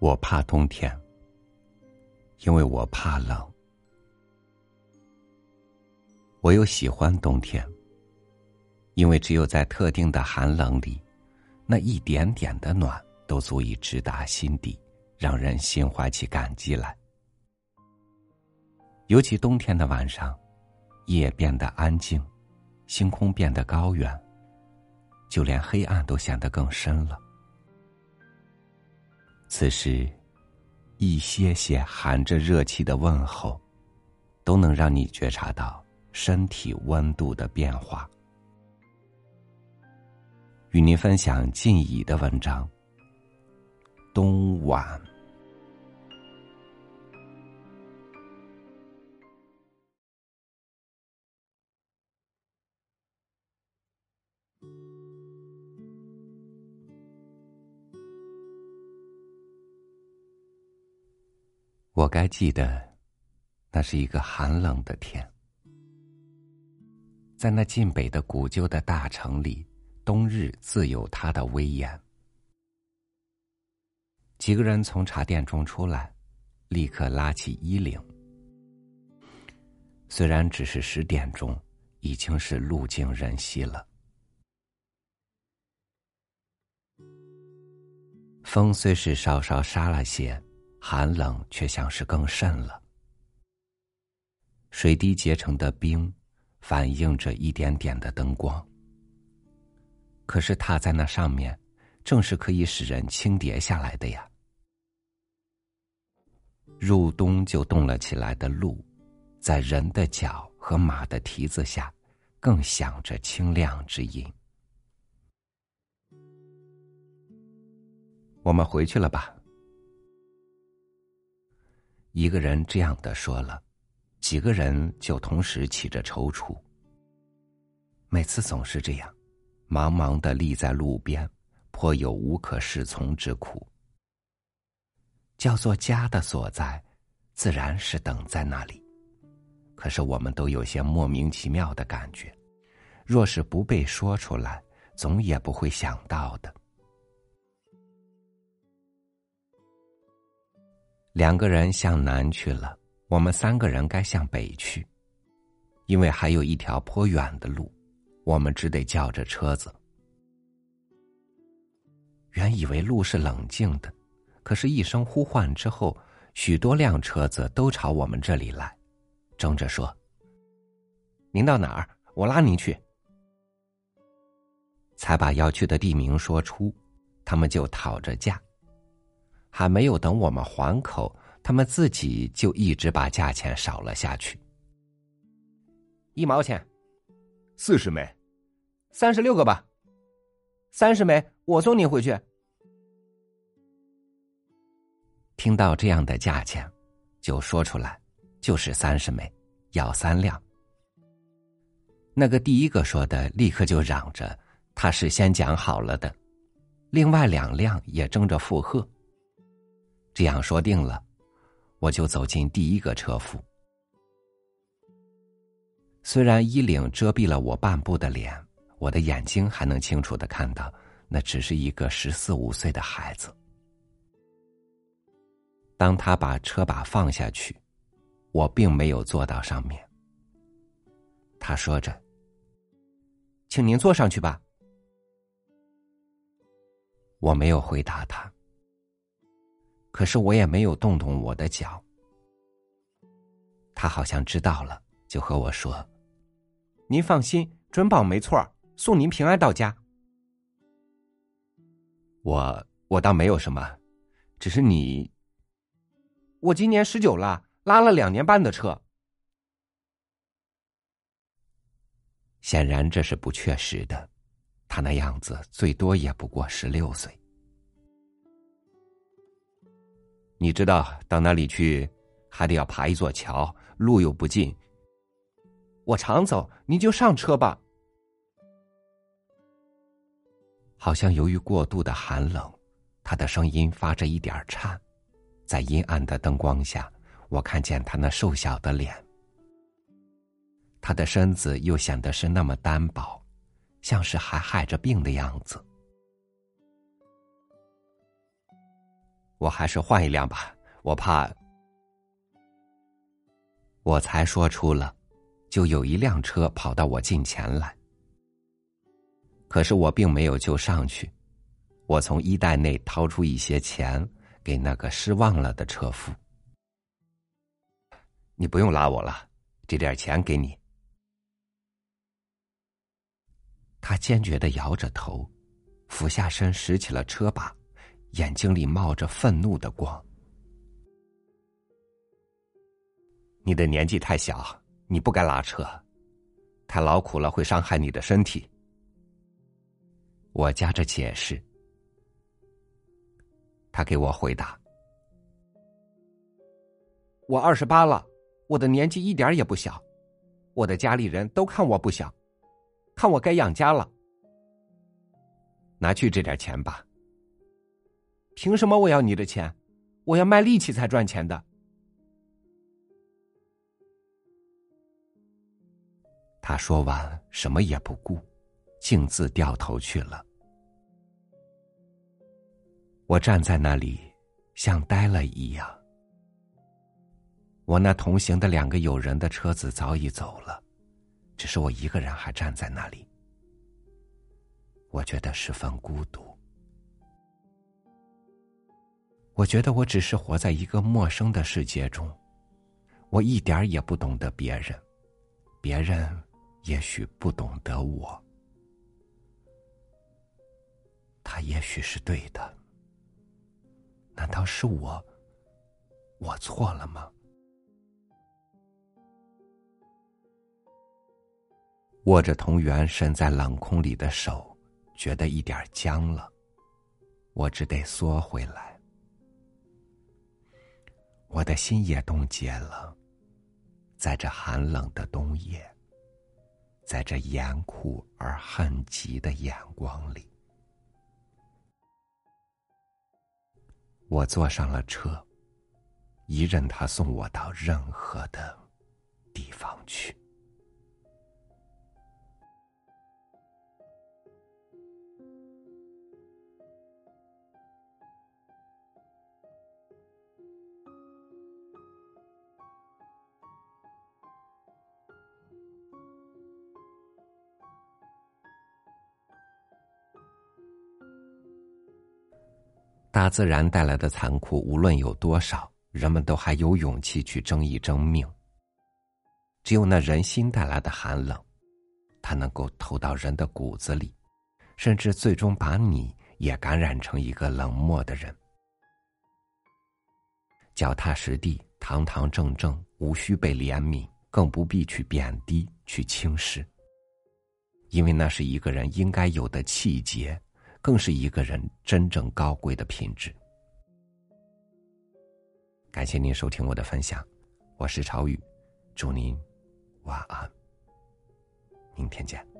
我怕冬天，因为我怕冷。我又喜欢冬天，因为只有在特定的寒冷里，那一点点的暖都足以直达心底，让人心怀起感激来。尤其冬天的晚上，夜变得安静，星空变得高远，就连黑暗都显得更深了。此时，一些些含着热气的问候，都能让你觉察到身体温度的变化。与您分享静怡的文章《冬晚》。我该记得，那是一个寒冷的天，在那晋北的古旧的大城里，冬日自有它的威严。几个人从茶店中出来，立刻拉起衣领。虽然只是十点钟，已经是路尽人稀了。风虽是稍稍沙了些。寒冷却像是更甚了。水滴结成的冰，反映着一点点的灯光。可是踏在那上面，正是可以使人轻叠下来的呀。入冬就冻了起来的路，在人的脚和马的蹄子下，更响着清亮之音。我们回去了吧。一个人这样的说了，几个人就同时起着踌躇。每次总是这样，茫茫的立在路边，颇有无可适从之苦。叫做家的所在，自然是等在那里。可是我们都有些莫名其妙的感觉，若是不被说出来，总也不会想到的。两个人向南去了，我们三个人该向北去，因为还有一条颇远的路，我们只得叫着车子。原以为路是冷静的，可是，一声呼唤之后，许多辆车子都朝我们这里来，争着说：“您到哪儿？我拉您去。”才把要去的地名说出，他们就讨着价。还没有等我们还口，他们自己就一直把价钱少了下去。一毛钱，四十枚，三十六个吧。三十枚，我送你回去。听到这样的价钱，就说出来，就是三十枚，要三辆。那个第一个说的，立刻就嚷着他是先讲好了的，另外两辆也争着附和。这样说定了，我就走进第一个车夫。虽然衣领遮蔽了我半部的脸，我的眼睛还能清楚的看到，那只是一个十四五岁的孩子。当他把车把放下去，我并没有坐到上面。他说着：“请您坐上去吧。”我没有回答他。可是我也没有动动我的脚。他好像知道了，就和我说：“您放心，准保没错，送您平安到家。”我我倒没有什么，只是你。我今年十九了，拉了两年半的车。显然这是不确实的，他那样子最多也不过十六岁。你知道到那里去，还得要爬一座桥，路又不近。我常走，您就上车吧。好像由于过度的寒冷，他的声音发着一点颤，在阴暗的灯光下，我看见他那瘦小的脸，他的身子又显得是那么单薄，像是还害着病的样子。我还是换一辆吧，我怕。我才说出了，就有一辆车跑到我近前来。可是我并没有就上去，我从衣袋内掏出一些钱给那个失望了的车夫。你不用拉我了，这点钱给你。他坚决的摇着头，俯下身拾起了车把，眼睛里冒着愤怒的光。你的年纪太小，你不该拉车，太劳苦了会伤害你的身体。我夹着解释，他给我回答：“我二十八了，我的年纪一点也不小，我的家里人都看我不小，看我该养家了。拿去这点钱吧。凭什么我要你的钱？我要卖力气才赚钱的。”他说完，什么也不顾，径自掉头去了。我站在那里，像呆了一样。我那同行的两个友人的车子早已走了，只是我一个人还站在那里。我觉得十分孤独。我觉得我只是活在一个陌生的世界中，我一点也不懂得别人，别人。也许不懂得我，他也许是对的。难道是我，我错了吗？握着同源伸在冷空里的手，觉得一点僵了，我只得缩回来。我的心也冻结了，在这寒冷的冬夜。在这严酷而恨极的眼光里，我坐上了车，一任他送我到任何的地方去。大自然带来的残酷，无论有多少，人们都还有勇气去争一争命。只有那人心带来的寒冷，它能够透到人的骨子里，甚至最终把你也感染成一个冷漠的人。脚踏实地，堂堂正正，无需被怜悯，更不必去贬低、去轻视，因为那是一个人应该有的气节。更是一个人真正高贵的品质。感谢您收听我的分享，我是朝雨，祝您晚安，明天见。